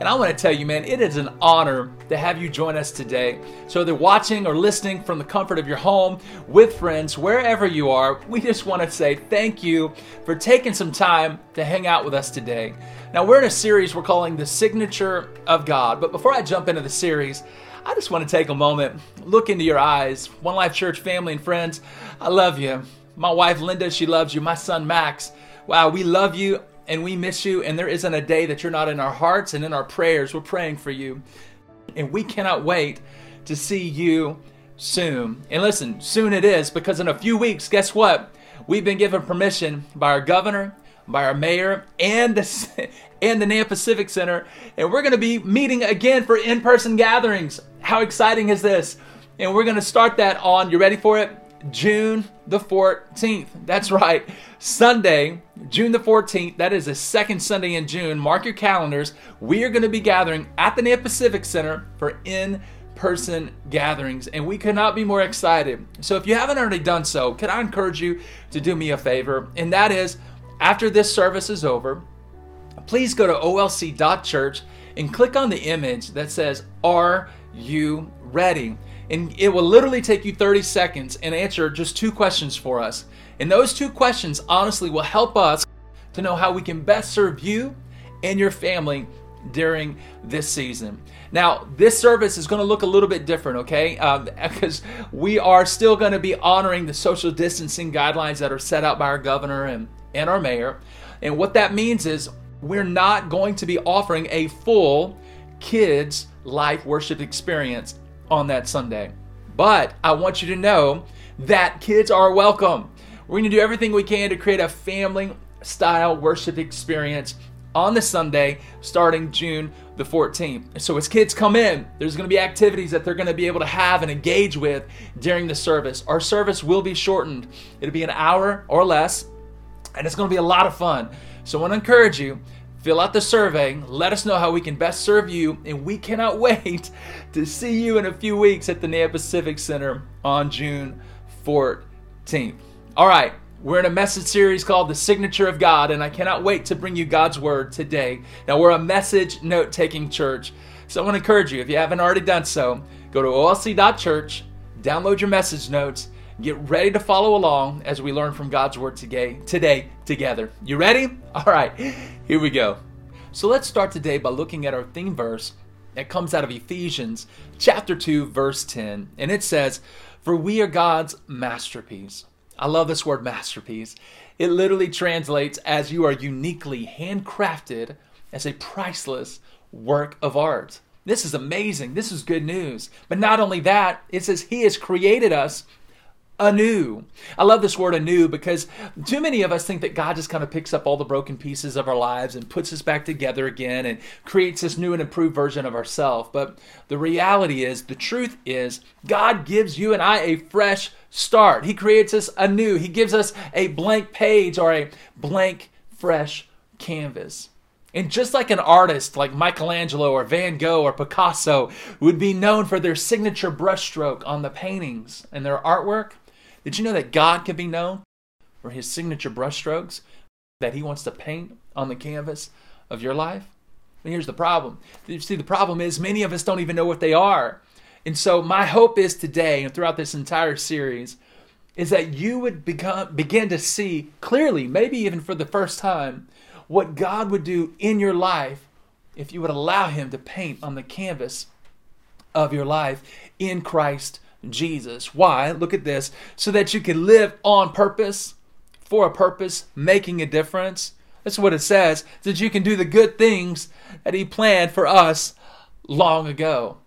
And I want to tell you, man, it is an honor to have you join us today. So, whether watching or listening from the comfort of your home, with friends, wherever you are, we just want to say thank you for taking some time to hang out with us today. Now, we're in a series we're calling The Signature of God. But before I jump into the series, I just want to take a moment, look into your eyes. One Life Church family and friends, I love you. My wife Linda, she loves you. My son Max, wow, we love you and we miss you, and there isn't a day that you're not in our hearts and in our prayers. We're praying for you. And we cannot wait to see you soon. And listen, soon it is because in a few weeks, guess what? We've been given permission by our governor, by our mayor, and the, and the Nampa Civic Center, and we're going to be meeting again for in person gatherings. How exciting is this? And we're going to start that on, you ready for it? June the 14th. That's right. Sunday, June the 14th. That is the second Sunday in June. Mark your calendars. We are going to be gathering at the Nampa Civic Center for in person gatherings, and we could not be more excited. So, if you haven't already done so, can I encourage you to do me a favor? And that is, after this service is over, please go to olc.church and click on the image that says, Are you ready? And it will literally take you 30 seconds and answer just two questions for us. And those two questions honestly will help us to know how we can best serve you and your family during this season. Now, this service is going to look a little bit different, okay? Because um, we are still going to be honoring the social distancing guidelines that are set out by our governor and, and our mayor. And what that means is we're not going to be offering a full kids' life worship experience on that Sunday. But I want you to know that kids are welcome. We're going to do everything we can to create a family style worship experience on the Sunday starting June the 14th. So as kids come in, there's going to be activities that they're going to be able to have and engage with during the service. Our service will be shortened. It'll be an hour or less, and it's going to be a lot of fun. So I want to encourage you Fill out the survey, let us know how we can best serve you, and we cannot wait to see you in a few weeks at the Nampa Civic Center on June 14th. All right, we're in a message series called The Signature of God, and I cannot wait to bring you God's Word today. Now, we're a message note taking church, so I want to encourage you, if you haven't already done so, go to olc.church, download your message notes, Get ready to follow along as we learn from God's Word today, today together. You ready? All right, here we go. So let's start today by looking at our theme verse that comes out of Ephesians chapter 2, verse 10. And it says, For we are God's masterpiece. I love this word masterpiece. It literally translates as you are uniquely handcrafted as a priceless work of art. This is amazing. This is good news. But not only that, it says He has created us anew. I love this word anew because too many of us think that God just kind of picks up all the broken pieces of our lives and puts us back together again and creates this new and improved version of ourselves. But the reality is, the truth is, God gives you and I a fresh start. He creates us anew. He gives us a blank page or a blank, fresh canvas. And just like an artist like Michelangelo or Van Gogh or Picasso would be known for their signature brushstroke on the paintings and their artwork, did you know that God can be known for his signature brushstrokes that he wants to paint on the canvas of your life? And here's the problem. You see, the problem is many of us don't even know what they are. And so, my hope is today and throughout this entire series is that you would become, begin to see clearly, maybe even for the first time, what God would do in your life if you would allow Him to paint on the canvas of your life in Christ Jesus. Why? Look at this. So that you can live on purpose, for a purpose, making a difference. That's what it says. That you can do the good things that He planned for us long ago.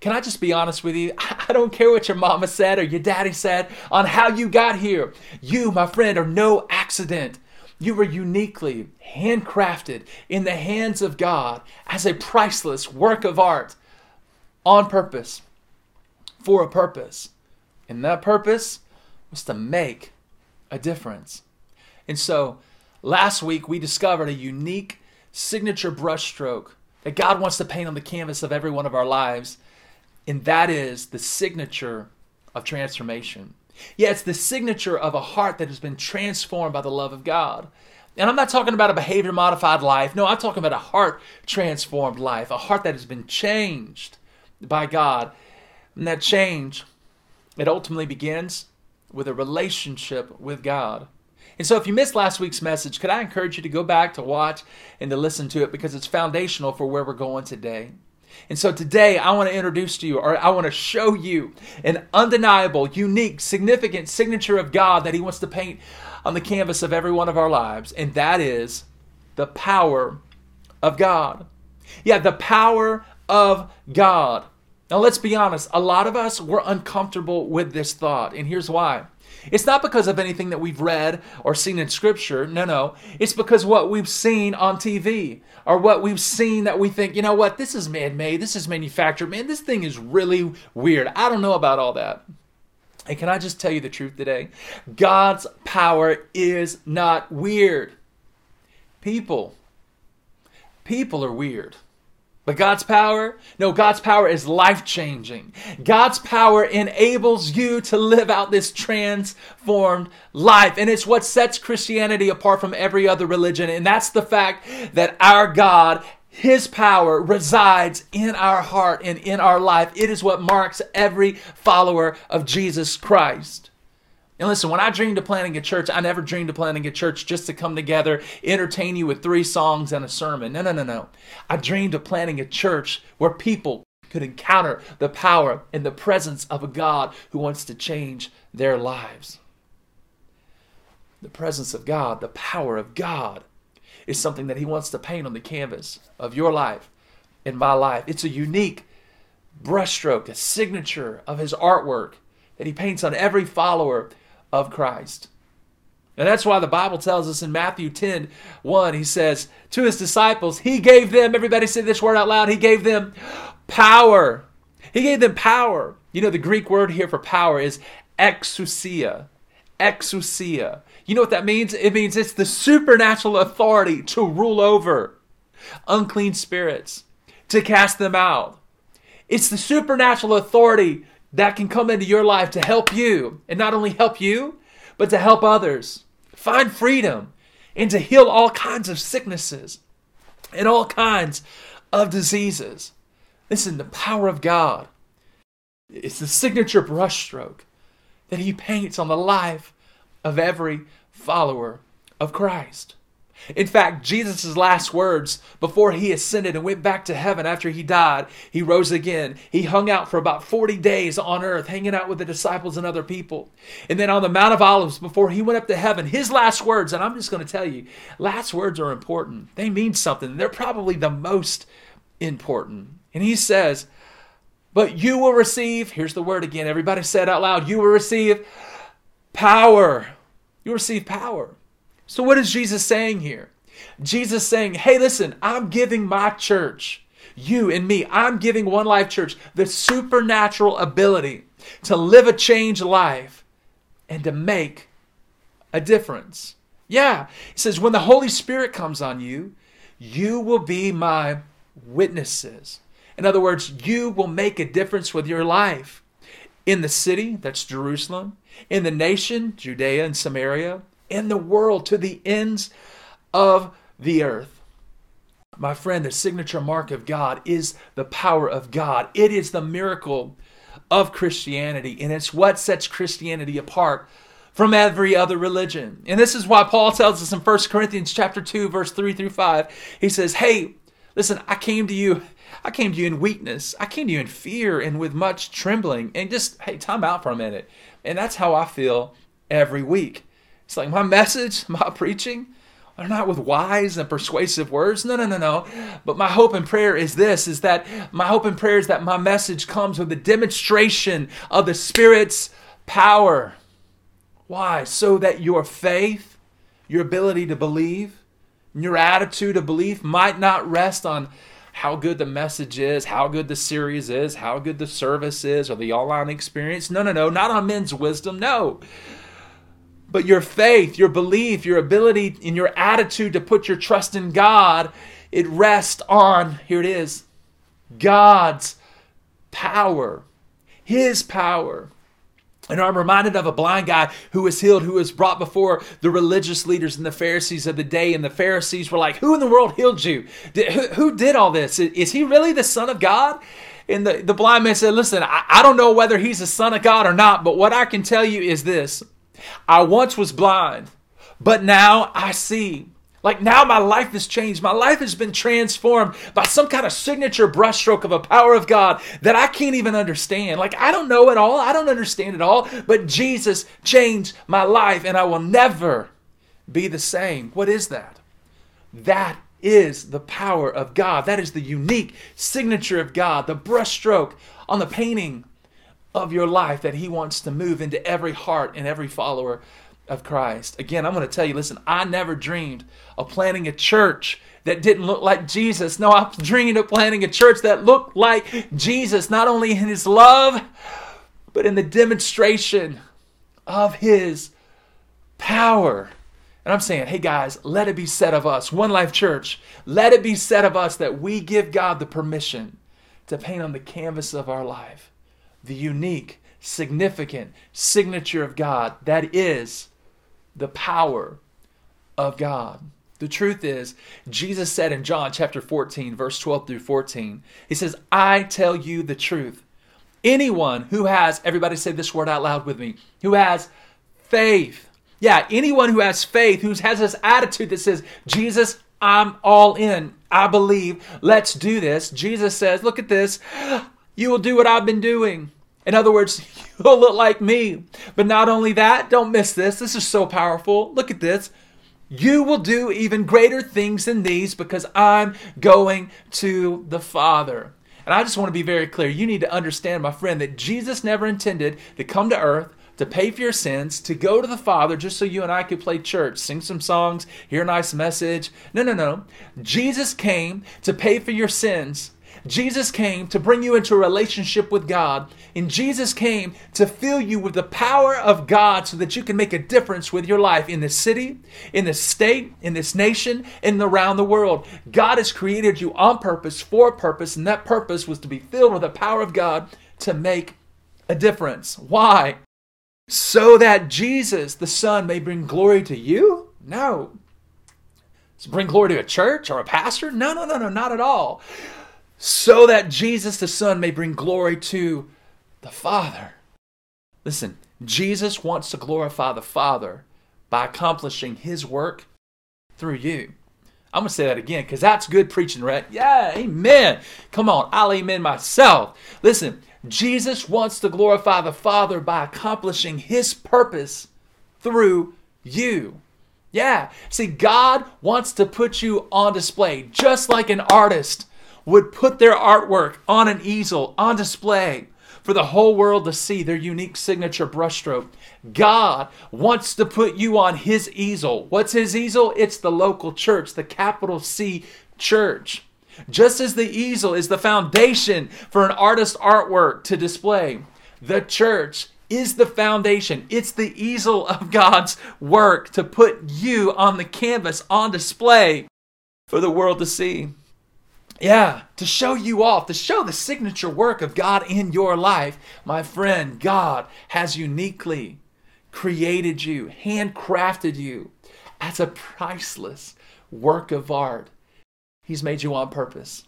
Can I just be honest with you? I don't care what your mama said or your daddy said on how you got here. You, my friend, are no accident. You were uniquely handcrafted in the hands of God as a priceless work of art on purpose, for a purpose. And that purpose was to make a difference. And so last week we discovered a unique signature brushstroke that God wants to paint on the canvas of every one of our lives, and that is the signature of transformation. Yeah, it's the signature of a heart that has been transformed by the love of God. And I'm not talking about a behavior modified life. No, I'm talking about a heart transformed life, a heart that has been changed by God. And that change, it ultimately begins with a relationship with God. And so, if you missed last week's message, could I encourage you to go back to watch and to listen to it because it's foundational for where we're going today. And so today I want to introduce to you, or I want to show you, an undeniable, unique, significant signature of God that He wants to paint on the canvas of every one of our lives, and that is the power of God. Yeah, the power of God. Now, let's be honest, a lot of us, we're uncomfortable with this thought, and here's why. It's not because of anything that we've read or seen in Scripture. No, no. It's because what we've seen on TV or what we've seen that we think, you know what, this is man made, this is manufactured. Man, this thing is really weird. I don't know about all that. And can I just tell you the truth today? God's power is not weird. People, people are weird. But God's power, no, God's power is life changing. God's power enables you to live out this transformed life. And it's what sets Christianity apart from every other religion. And that's the fact that our God his power resides in our heart and in our life. It is what marks every follower of Jesus Christ. And listen, when I dreamed of planning a church, I never dreamed of planning a church just to come together, entertain you with three songs and a sermon. No, no, no, no. I dreamed of planning a church where people could encounter the power and the presence of a God who wants to change their lives. The presence of God, the power of God, is something that He wants to paint on the canvas of your life and my life. It's a unique brushstroke, a signature of His artwork that He paints on every follower of Christ. And that's why the Bible tells us in Matthew 10 1, he says, To his disciples, he gave them, everybody say this word out loud, he gave them power. He gave them power. You know, the Greek word here for power is exousia. Exousia. You know what that means? It means it's the supernatural authority to rule over unclean spirits, to cast them out. It's the supernatural authority that can come into your life to help you, and not only help you, but to help others find freedom and to heal all kinds of sicknesses and all kinds of diseases. Listen, the power of God is the signature brushstroke that He paints on the life of every follower of Christ. In fact, Jesus' last words before he ascended and went back to heaven after he died, he rose again. He hung out for about 40 days on earth, hanging out with the disciples and other people. And then on the Mount of Olives, before he went up to heaven, his last words, and I'm just going to tell you, last words are important. They mean something. They're probably the most important. And he says, But you will receive, here's the word again, everybody said out loud, you will receive power. You receive power. So, what is Jesus saying here? Jesus saying, hey, listen, I'm giving my church, you and me, I'm giving One Life Church the supernatural ability to live a changed life and to make a difference. Yeah, he says, when the Holy Spirit comes on you, you will be my witnesses. In other words, you will make a difference with your life in the city, that's Jerusalem, in the nation, Judea and Samaria, in the world to the ends of the earth. My friend, the signature mark of God is the power of God. It is the miracle of Christianity, and it's what sets Christianity apart from every other religion. And this is why Paul tells us in 1 Corinthians chapter 2 verse 3 through 5. He says, "Hey, listen, I came to you I came to you in weakness. I came to you in fear and with much trembling. And just, hey, time out for a minute. And that's how I feel every week. It's like my message, my preaching, are not with wise and persuasive words. No, no, no, no. But my hope and prayer is this is that my hope and prayer is that my message comes with a demonstration of the Spirit's power. Why? So that your faith, your ability to believe, your attitude of belief might not rest on how good the message is, how good the series is, how good the service is, or the online experience. No, no, no, not on men's wisdom. No. But your faith, your belief, your ability, and your attitude to put your trust in God, it rests on, here it is, God's power, His power. And I'm reminded of a blind guy who was healed, who was brought before the religious leaders and the Pharisees of the day. And the Pharisees were like, Who in the world healed you? Did, who, who, did all this? Is he really the Son of God? And the, the blind man said, Listen, I, I don't know whether he's the Son of God or not, but what I can tell you is this I once was blind, but now I see. Like now my life has changed. My life has been transformed by some kind of signature brushstroke of a power of God that I can't even understand. Like I don't know it all. I don't understand it all. But Jesus changed my life and I will never be the same. What is that? That is the power of God. That is the unique signature of God, the brushstroke on the painting of your life that He wants to move into every heart and every follower of Christ. Again, I'm going to tell you listen, I never dreamed of planting a church that didn't look like Jesus. No, I dreamed of planting a church that looked like Jesus, not only in his love, but in the demonstration of his power. And I'm saying, hey guys, let it be said of us, One Life Church, let it be said of us that we give God the permission to paint on the canvas of our life the unique, significant signature of God that is the power of God. The truth is, Jesus said in John chapter 14, verse 12 through 14, He says, I tell you the truth. Anyone who has, everybody say this word out loud with me, who has faith. Yeah, anyone who has faith, who has this attitude that says, Jesus, I'm all in. I believe. Let's do this. Jesus says, Look at this. You will do what I've been doing. In other words, you'll look like me. But not only that, don't miss this. This is so powerful. Look at this. You will do even greater things than these because I'm going to the Father. And I just want to be very clear. You need to understand, my friend, that Jesus never intended to come to earth to pay for your sins, to go to the Father just so you and I could play church, sing some songs, hear a nice message. No, no, no. Jesus came to pay for your sins Jesus came to bring you into a relationship with God, and Jesus came to fill you with the power of God so that you can make a difference with your life in this city, in this state, in this nation, and around the world. God has created you on purpose, for a purpose, and that purpose was to be filled with the power of God to make a difference. Why? So that Jesus, the Son, may bring glory to you? No. To bring glory to a church or a pastor? No, no, no, no, not at all so that Jesus the Son may bring glory to the Father. Listen, Jesus wants to glorify the Father by accomplishing his work through you. I'm going to say that again because that's good preaching, right? Yeah, amen. Come on, I'll amen myself. Listen, Jesus wants to glorify the Father by accomplishing his purpose through you. Yeah, see, God wants to put you on display just like an artist would put their artwork on an easel on display for the whole world to see their unique signature brushstroke. God wants to put you on his easel. What's his easel? It's the local church, the capital C church. Just as the easel is the foundation for an artist's artwork to display, the church is the foundation. It's the easel of God's work to put you on the canvas on display for the world to see. Yeah, to show you off, to show the signature work of God in your life. My friend, God has uniquely created you, handcrafted you as a priceless work of art. He's made you on purpose,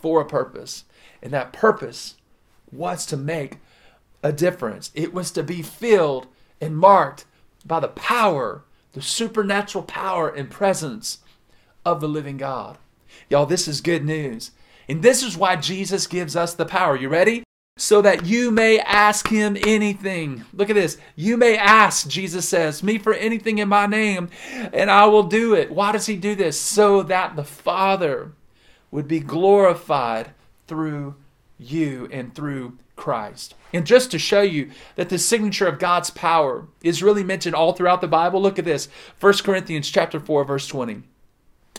for a purpose. And that purpose was to make a difference. It was to be filled and marked by the power, the supernatural power and presence of the living God. Y'all, this is good news. And this is why Jesus gives us the power. You ready? So that you may ask him anything. Look at this. You may ask, Jesus says, me for anything in my name, and I will do it. Why does he do this? So that the Father would be glorified through you and through Christ. And just to show you that the signature of God's power is really mentioned all throughout the Bible, look at this. 1 Corinthians chapter 4 verse 20.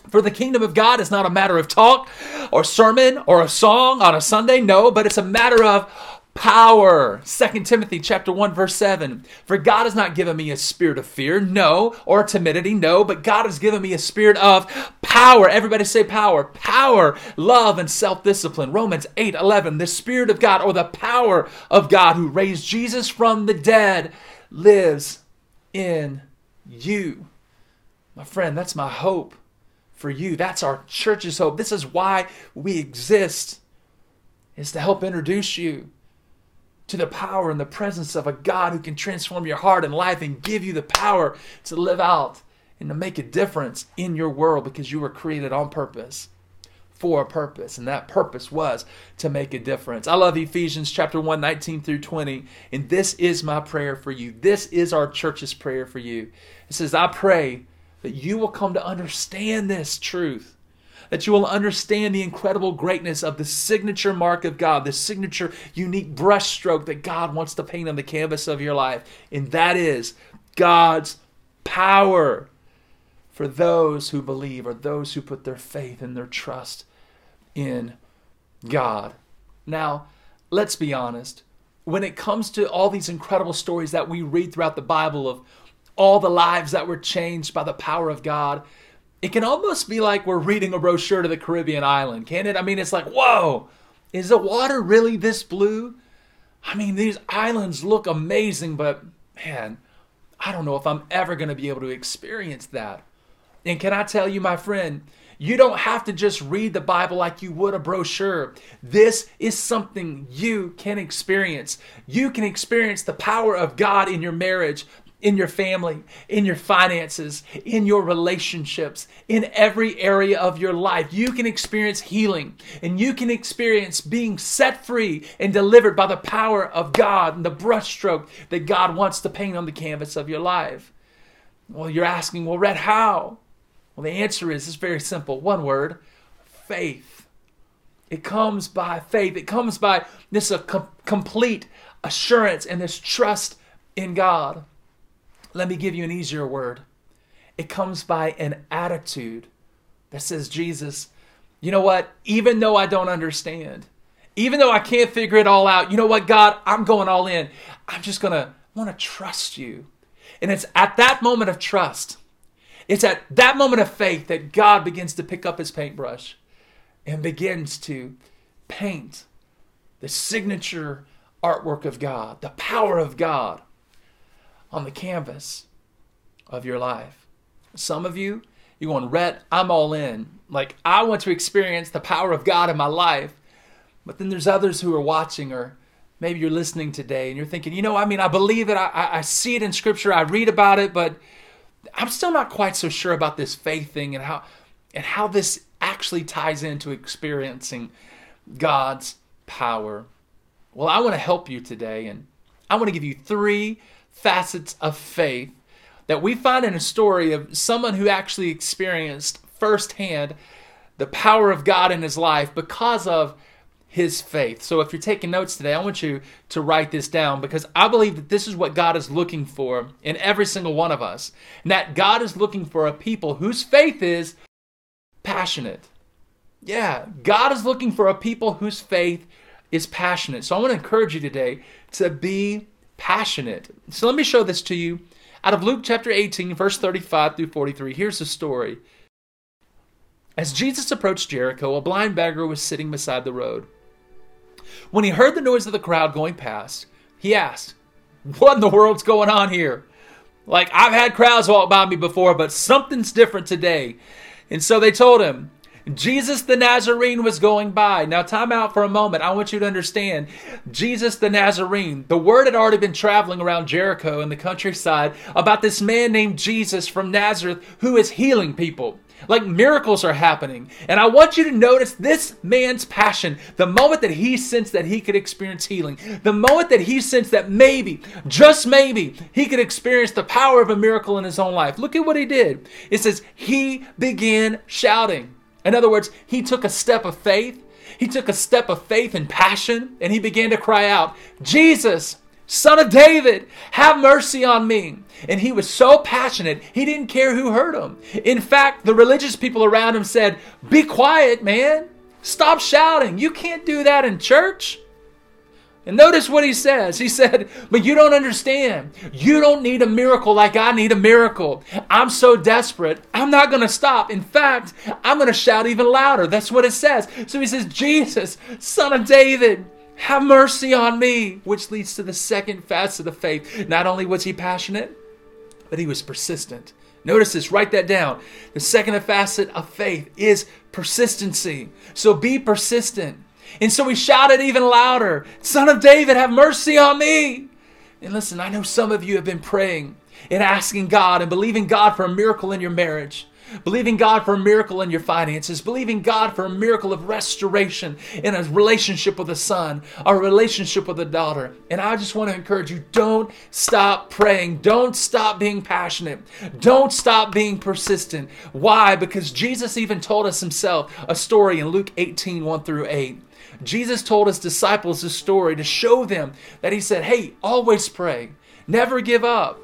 For the kingdom of God is not a matter of talk or sermon or a song on a Sunday, no, but it's a matter of power. 2 timothy chapter 1 verse 7 for god has not given me a spirit of fear no or timidity no but god has given me a spirit of power. Everybody say power. Power love and self-discipline. Romans 8 11 the spirit of god or the power of god who raised jesus from the dead lives in you. My friend that's my hope for you that's our church's hope this is why we exist is to help introduce you to the power and the presence of a God who can transform your heart and life and give you the power to live out and to make a difference in your world because you were created on purpose for a purpose and that purpose was to make a difference. I love Ephesians chapter 1 19 through 20 and this is my prayer for you. This is our church's prayer for you. It says I pray that you will come to understand this truth that you will understand the incredible greatness of the signature mark of God, the signature unique brushstroke that God wants to paint on the canvas of your life. And that is God's power for those who believe or those who put their faith and their trust in God. Now, let's be honest. When it comes to all these incredible stories that we read throughout the Bible of all the lives that were changed by the power of God, it can almost be like we're reading a brochure to the Caribbean island, can it? I mean, it's like, whoa, is the water really this blue? I mean, these islands look amazing, but man, I don't know if I'm ever going to be able to experience that. And can I tell you, my friend, you don't have to just read the Bible like you would a brochure. This is something you can experience. You can experience the power of God in your marriage, in your family, in your finances, in your relationships, in every area of your life. You can experience healing and you can experience being set free and delivered by the power of God and the brushstroke that God wants to paint on the canvas of your life. Well, you're asking, well, Rhett, how? Well, the answer is it's very simple. One word faith. It comes by faith. It comes by this a com- complete assurance and this trust in God. Let me give you an easier word. It comes by an attitude that says, Jesus, you know what? Even though I don't understand, even though I can't figure it all out, you know what, God? I'm going all in. I'm just going to want to trust you. And it's at that moment of trust, it's at that moment of faith that God begins to pick up his paintbrush and begins to paint the signature artwork of God, the power of God on the canvas of your life. Some of you, you're going, Rhett, I'm all in. Like, I want to experience the power of God in my life. But then there's others who are watching, or maybe you're listening today and you're thinking, you know, I mean, I believe it, I, I see it in Scripture, I read about it, but I'm still not quite so sure about this faith thing and how and how this actually ties into experiencing God's power. Well, I want to help you today and I want to give you three facets of faith that we find in a story of someone who actually experienced firsthand the power of God in his life because of his faith. So if you're taking notes today, I want you to write this down because I believe that this is what God is looking for in every single one of us. And that God is looking for a people whose faith is passionate. Yeah, God is looking for a people whose faith is passionate. So I want to encourage you today to be passionate. So let me show this to you out of Luke chapter 18, verse 35 through 43. Here's the story. As Jesus approached Jericho, a blind beggar was sitting beside the road. When he heard the noise of the crowd going past, he asked, What in the world's going on here? Like, I've had crowds walk by me before, but something's different today. And so they told him, Jesus the Nazarene was going by. Now, time out for a moment. I want you to understand Jesus the Nazarene. The word had already been traveling around Jericho in the countryside about this man named Jesus from Nazareth who is healing people. Like miracles are happening. And I want you to notice this man's passion. The moment that he sensed that he could experience healing, the moment that he sensed that maybe, just maybe, he could experience the power of a miracle in his own life. Look at what he did. It says, he began shouting. In other words, he took a step of faith. He took a step of faith and passion, and he began to cry out, Jesus, Son of David, have mercy on me. And he was so passionate, he didn't care who heard him. In fact, the religious people around him said, Be quiet, man. Stop shouting. You can't do that in church. And notice what he says. He said, But you don't understand. You don't need a miracle like I need a miracle. I'm so desperate. I'm not going to stop. In fact, I'm going to shout even louder. That's what it says. So he says, Jesus, son of David, have mercy on me, which leads to the second facet of faith. Not only was he passionate, but he was persistent. Notice this, write that down. The second facet of faith is persistency. So be persistent. And so he shouted even louder, Son of David, have mercy on me. And listen, I know some of you have been praying and asking God and believing God for a miracle in your marriage, believing God for a miracle in your finances, believing God for a miracle of restoration in a relationship with a son a relationship with a daughter. And I just want to encourage you don't stop praying. Don't stop being passionate. Don't stop being persistent. Why? Because Jesus even told us himself a story in Luke 18 1 through 8. Jesus told his disciples this story to show them that he said, Hey, always pray, never give up.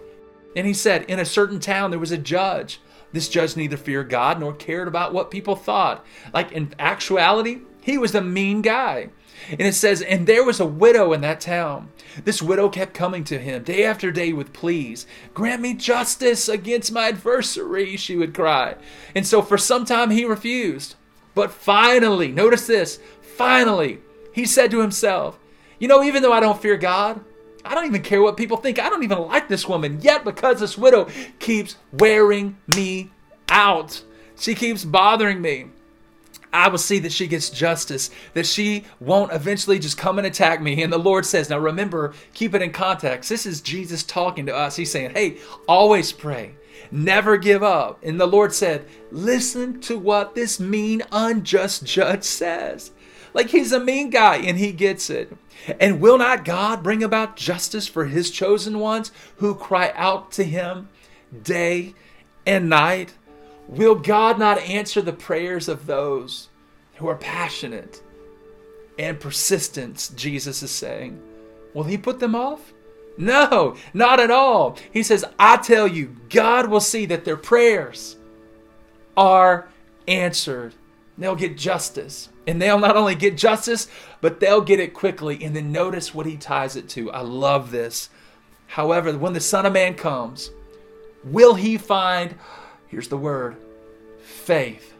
And he said, In a certain town, there was a judge. This judge neither feared God nor cared about what people thought. Like in actuality, he was a mean guy. And it says, And there was a widow in that town. This widow kept coming to him day after day with pleas. Grant me justice against my adversary, she would cry. And so for some time he refused. But finally, notice this finally, he said to himself, You know, even though I don't fear God, I don't even care what people think. I don't even like this woman. Yet, because this widow keeps wearing me out, she keeps bothering me. I will see that she gets justice, that she won't eventually just come and attack me. And the Lord says, Now remember, keep it in context. This is Jesus talking to us. He's saying, Hey, always pray, never give up. And the Lord said, Listen to what this mean, unjust judge says. Like he's a mean guy and he gets it. And will not God bring about justice for his chosen ones who cry out to him day and night? Will God not answer the prayers of those who are passionate and persistent? Jesus is saying. Will he put them off? No, not at all. He says, I tell you, God will see that their prayers are answered. They'll get justice. And they'll not only get justice, but they'll get it quickly. And then notice what he ties it to. I love this. However, when the Son of Man comes, will he find, here's the word, faith?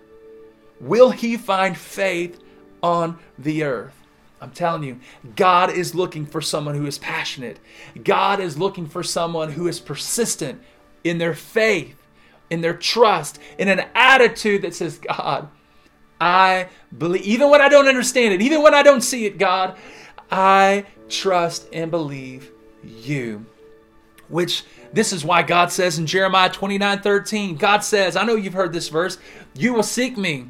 Will he find faith on the earth? I'm telling you, God is looking for someone who is passionate. God is looking for someone who is persistent in their faith, in their trust, in an attitude that says, God, I believe, even when I don't understand it, even when I don't see it, God, I trust and believe you. Which this is why God says in Jeremiah 29 13, God says, I know you've heard this verse, you will seek me.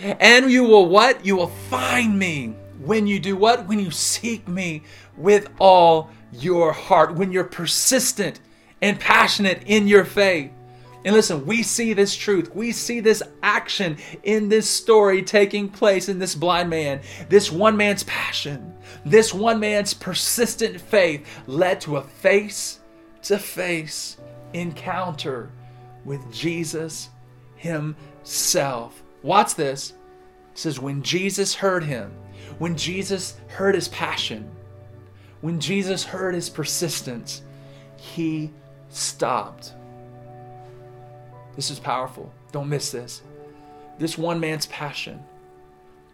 And you will what? You will find me. When you do what? When you seek me with all your heart, when you're persistent and passionate in your faith. And listen, we see this truth. We see this action in this story taking place in this blind man. This one man's passion, this one man's persistent faith led to a face to face encounter with Jesus himself. Watch this. It says, when Jesus heard him, when Jesus heard his passion, when Jesus heard his persistence, he stopped. This is powerful. Don't miss this. This one man's passion,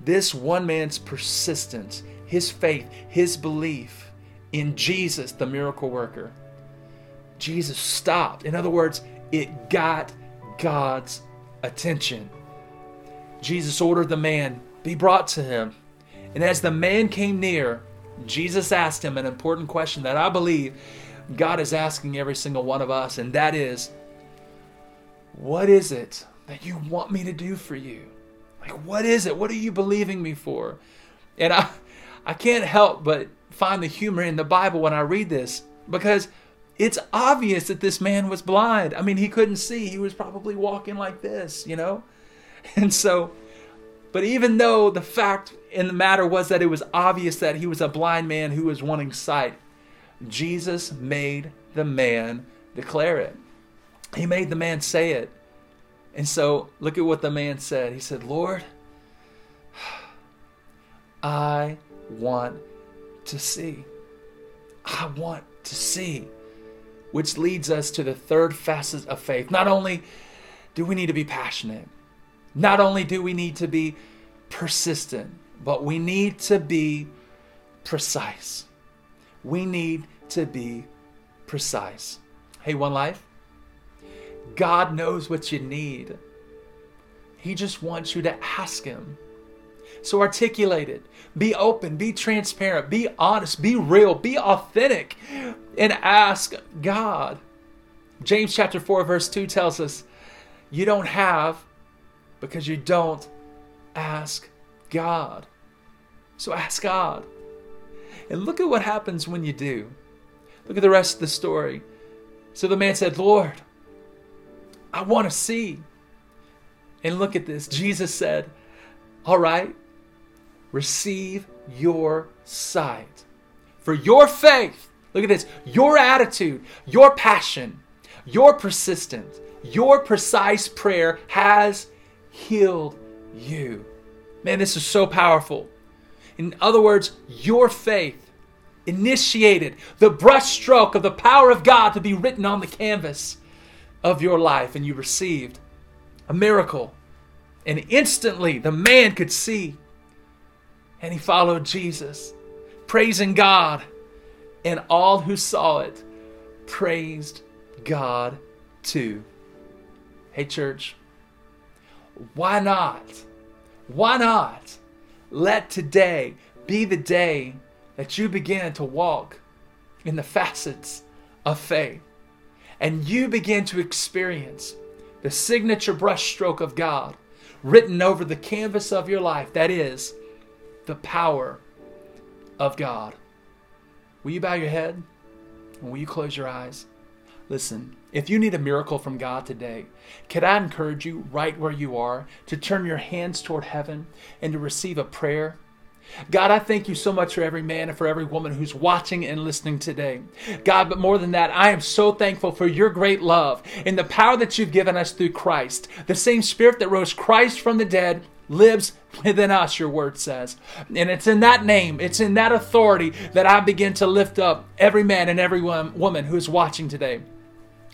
this one man's persistence, his faith, his belief in Jesus, the miracle worker. Jesus stopped. In other words, it got God's attention. Jesus ordered the man be brought to him. And as the man came near, Jesus asked him an important question that I believe God is asking every single one of us, and that is what is it that you want me to do for you? Like, what is it? What are you believing me for? And I, I can't help but find the humor in the Bible when I read this because it's obvious that this man was blind. I mean, he couldn't see. He was probably walking like this, you know? And so, but even though the fact in the matter was that it was obvious that he was a blind man who was wanting sight, Jesus made the man declare it. He made the man say it. And so look at what the man said. He said, Lord, I want to see. I want to see. Which leads us to the third facet of faith. Not only do we need to be passionate, not only do we need to be persistent, but we need to be precise. We need to be precise. Hey, One Life, God knows what you need. He just wants you to ask Him. So articulate it. Be open, be transparent, be honest, be real, be authentic, and ask God. James chapter 4, verse 2 tells us, You don't have because you don't ask God. So ask God. And look at what happens when you do. Look at the rest of the story. So the man said, Lord, I want to see. And look at this. Jesus said, All right, receive your sight. For your faith, look at this, your attitude, your passion, your persistence, your precise prayer has healed you. Man, this is so powerful. In other words, your faith initiated the brushstroke of the power of God to be written on the canvas of your life, and you received a miracle. And instantly the man could see, and he followed Jesus, praising God. And all who saw it praised God too. Hey, church, why not? Why not let today be the day that you begin to walk in the facets of faith and you begin to experience the signature brushstroke of God written over the canvas of your life that is the power of God. Will you bow your head and will you close your eyes? Listen, if you need a miracle from God today, could I encourage you right where you are to turn your hands toward heaven and to receive a prayer? God, I thank you so much for every man and for every woman who's watching and listening today. God, but more than that, I am so thankful for your great love and the power that you've given us through Christ. The same spirit that rose Christ from the dead lives within us, your word says. And it's in that name, it's in that authority that I begin to lift up every man and every woman who's watching today.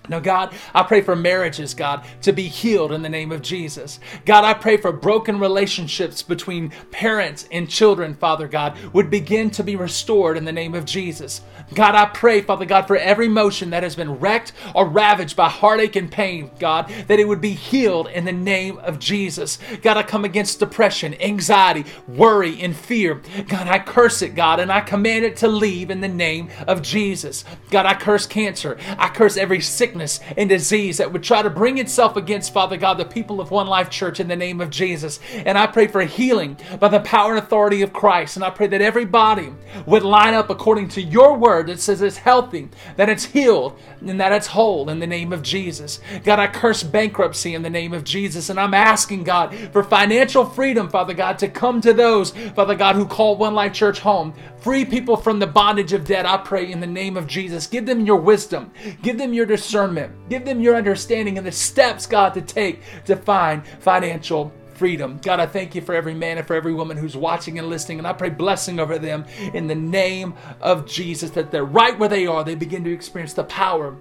Now, God, I pray for marriages, God, to be healed in the name of Jesus. God, I pray for broken relationships between parents and children, Father God, would begin to be restored in the name of Jesus. God, I pray, Father God, for every emotion that has been wrecked or ravaged by heartache and pain, God, that it would be healed in the name of Jesus. God, I come against depression, anxiety, worry, and fear. God, I curse it, God, and I command it to leave in the name of Jesus. God, I curse cancer. I curse every sickness sickness and disease that would try to bring itself against, Father God, the people of One Life Church in the name of Jesus. And I pray for healing by the power and authority of Christ. And I pray that every body would line up according to your word that says it's healthy, that it's healed, and that it's whole in the name of Jesus. God, I curse bankruptcy in the name of Jesus. And I'm asking, God, for financial freedom, Father God, to come to those, Father God, who call One Life Church home. Free people from the bondage of debt, I pray in the name of Jesus. Give them your wisdom, give them your discernment, give them your understanding and the steps, God, to take to find financial freedom. God, I thank you for every man and for every woman who's watching and listening, and I pray blessing over them in the name of Jesus, that they're right where they are, they begin to experience the power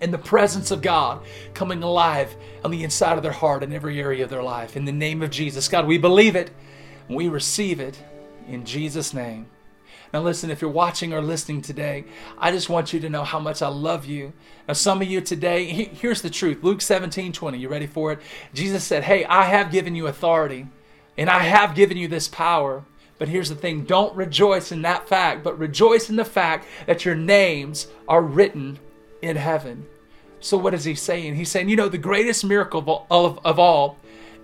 and the presence of God coming alive on the inside of their heart in every area of their life. In the name of Jesus, God, we believe it, we receive it in Jesus' name. Now, listen, if you're watching or listening today, I just want you to know how much I love you. Now, some of you today, here's the truth Luke 17 20. You ready for it? Jesus said, Hey, I have given you authority and I have given you this power. But here's the thing don't rejoice in that fact, but rejoice in the fact that your names are written in heaven. So, what is he saying? He's saying, you know, the greatest miracle of, of, of all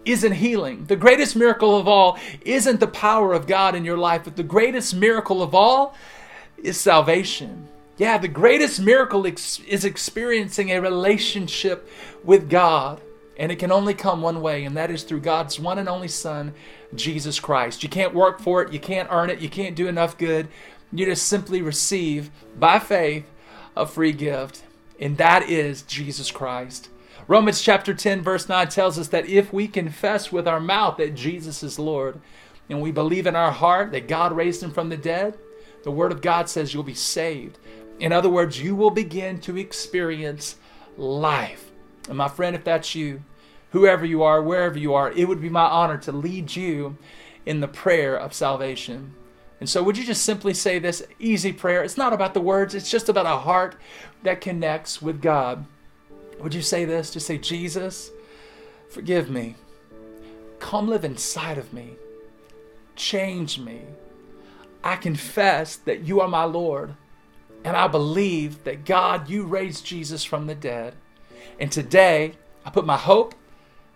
isn't healing. The greatest miracle of all isn't the power of God in your life, but the greatest miracle of all is salvation. Yeah, the greatest miracle ex- is experiencing a relationship with God. And it can only come one way, and that is through God's one and only Son, Jesus Christ. You can't work for it, you can't earn it, you can't do enough good. You just simply receive by faith a free gift, and that is Jesus Christ. Romans chapter 10, verse 9 tells us that if we confess with our mouth that Jesus is Lord, and we believe in our heart that God raised him from the dead, the Word of God says you'll be saved. In other words, you will begin to experience life. And my friend, if that's you, whoever you are, wherever you are, it would be my honor to lead you in the prayer of salvation. And so, would you just simply say this easy prayer? It's not about the words, it's just about a heart that connects with God. Would you say this? Just say, Jesus, forgive me. Come live inside of me. Change me. I confess that you are my Lord. And I believe that God, you raised Jesus from the dead. And today, I put my hope,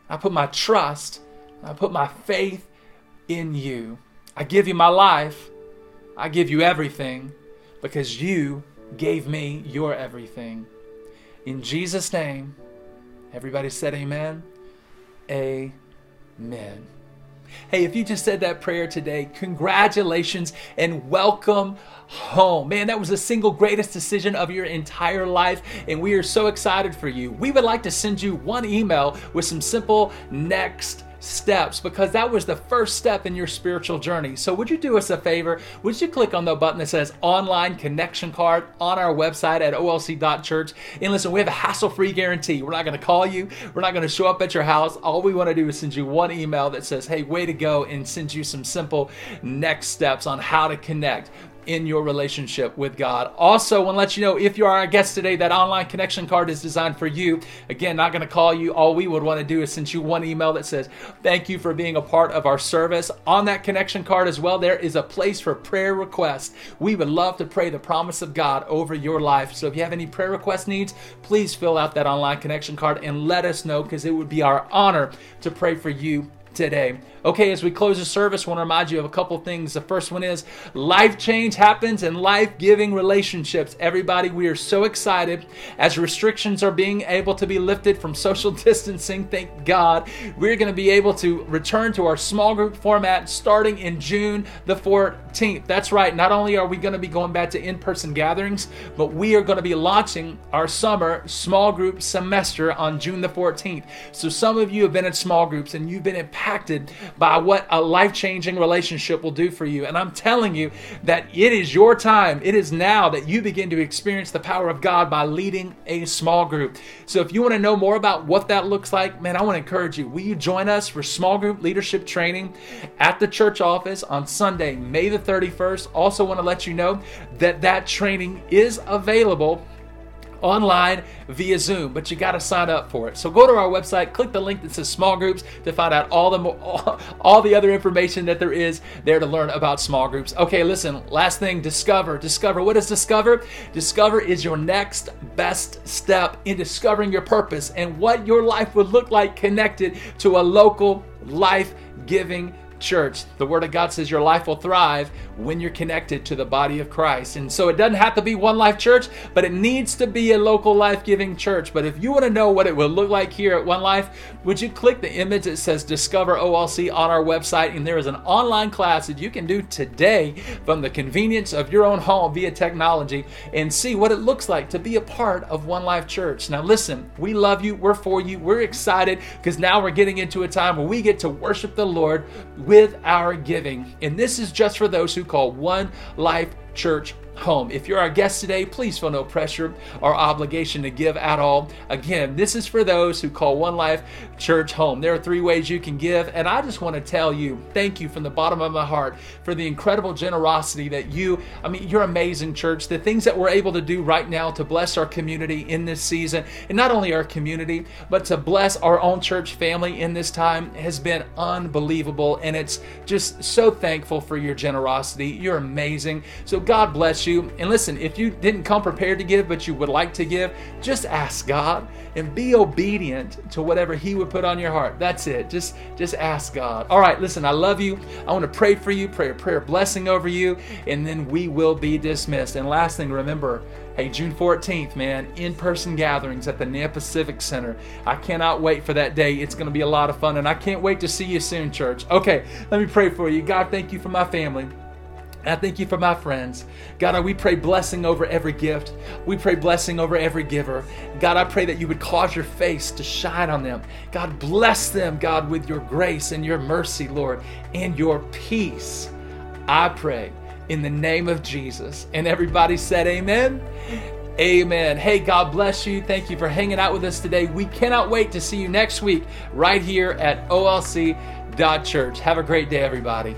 I put my trust, I put my faith in you. I give you my life. I give you everything because you gave me your everything. In Jesus' name, everybody said amen. Amen. Hey, if you just said that prayer today, congratulations and welcome home. Man, that was the single greatest decision of your entire life, and we are so excited for you. We would like to send you one email with some simple next steps because that was the first step in your spiritual journey. So, would you do us a favor? Would you click on the button that says online connection card on our website at olc.church? And listen, we have a hassle free guarantee. We're not going to call you, we're not going to show up at your house. All we want to do is send you one email that says, hey, way to go, and send you some simple next steps on how to connect in your relationship with God. Also, want to let you know if you are our guest today, that online connection card is designed for you. Again, not going to call you. All we would want to do is send you one email that says, Thank you for being a part of our service. On that connection card as well, there is a place for prayer requests. We would love to pray the promise of God over your life. So if you have any prayer request needs, please fill out that online connection card and let us know because it would be our honor to pray for you today. Okay, as we close the service, I want to remind you of a couple things. The first one is life change happens in life giving relationships. Everybody, we are so excited as restrictions are being able to be lifted from social distancing. Thank God. We're going to be able to return to our small group format starting in June the 14th. That's right. Not only are we going to be going back to in person gatherings, but we are going to be launching our summer small group semester on June the 14th. So some of you have been in small groups and you've been impacted by what a life changing relationship will do for you. And I'm telling you that it is your time. It is now that you begin to experience the power of God by leading a small group. So if you want to know more about what that looks like, man, I want to encourage you. Will you join us for small group leadership training at the church office on Sunday, May the 31st? Also, want to let you know that that training is available online via Zoom, but you got to sign up for it. So go to our website, click the link that says small groups to find out all the all, all the other information that there is there to learn about small groups. Okay, listen, last thing, discover. Discover. What is discover? Discover is your next best step in discovering your purpose and what your life would look like connected to a local life-giving church. The Word of God says your life will thrive when you're connected to the body of Christ. And so it doesn't have to be one life church, but it needs to be a local life giving church. But if you want to know what it will look like here at One Life, would you click the image that says Discover OLC on our website? And there is an online class that you can do today from the convenience of your own home via technology and see what it looks like to be a part of One Life Church. Now, listen, we love you, we're for you, we're excited because now we're getting into a time where we get to worship the Lord with our giving. And this is just for those who call One Life Church home. If you're our guest today, please feel no pressure or obligation to give at all. Again, this is for those who call One Life Church home. There are three ways you can give, and I just want to tell you thank you from the bottom of my heart for the incredible generosity that you, I mean, you're amazing, church. The things that we're able to do right now to bless our community in this season, and not only our community, but to bless our own church family in this time has been unbelievable, and it's just so thankful for your generosity. You're amazing. So, God bless you you. And listen, if you didn't come prepared to give, but you would like to give, just ask God and be obedient to whatever He would put on your heart. That's it. Just, just ask God. All right, listen, I love you. I want to pray for you, pray a prayer blessing over you, and then we will be dismissed. And last thing, remember, Hey, June 14th, man, in person gatherings at the Nampa Civic Center. I cannot wait for that day. It's going to be a lot of fun, and I can't wait to see you soon, church. Okay, let me pray for you. God, thank you for my family. I thank you for my friends. God, we pray blessing over every gift. We pray blessing over every giver. God, I pray that you would cause your face to shine on them. God, bless them, God, with your grace and your mercy, Lord, and your peace. I pray in the name of Jesus. And everybody said, Amen. Amen. Hey, God bless you. Thank you for hanging out with us today. We cannot wait to see you next week right here at OLC.church. Have a great day, everybody.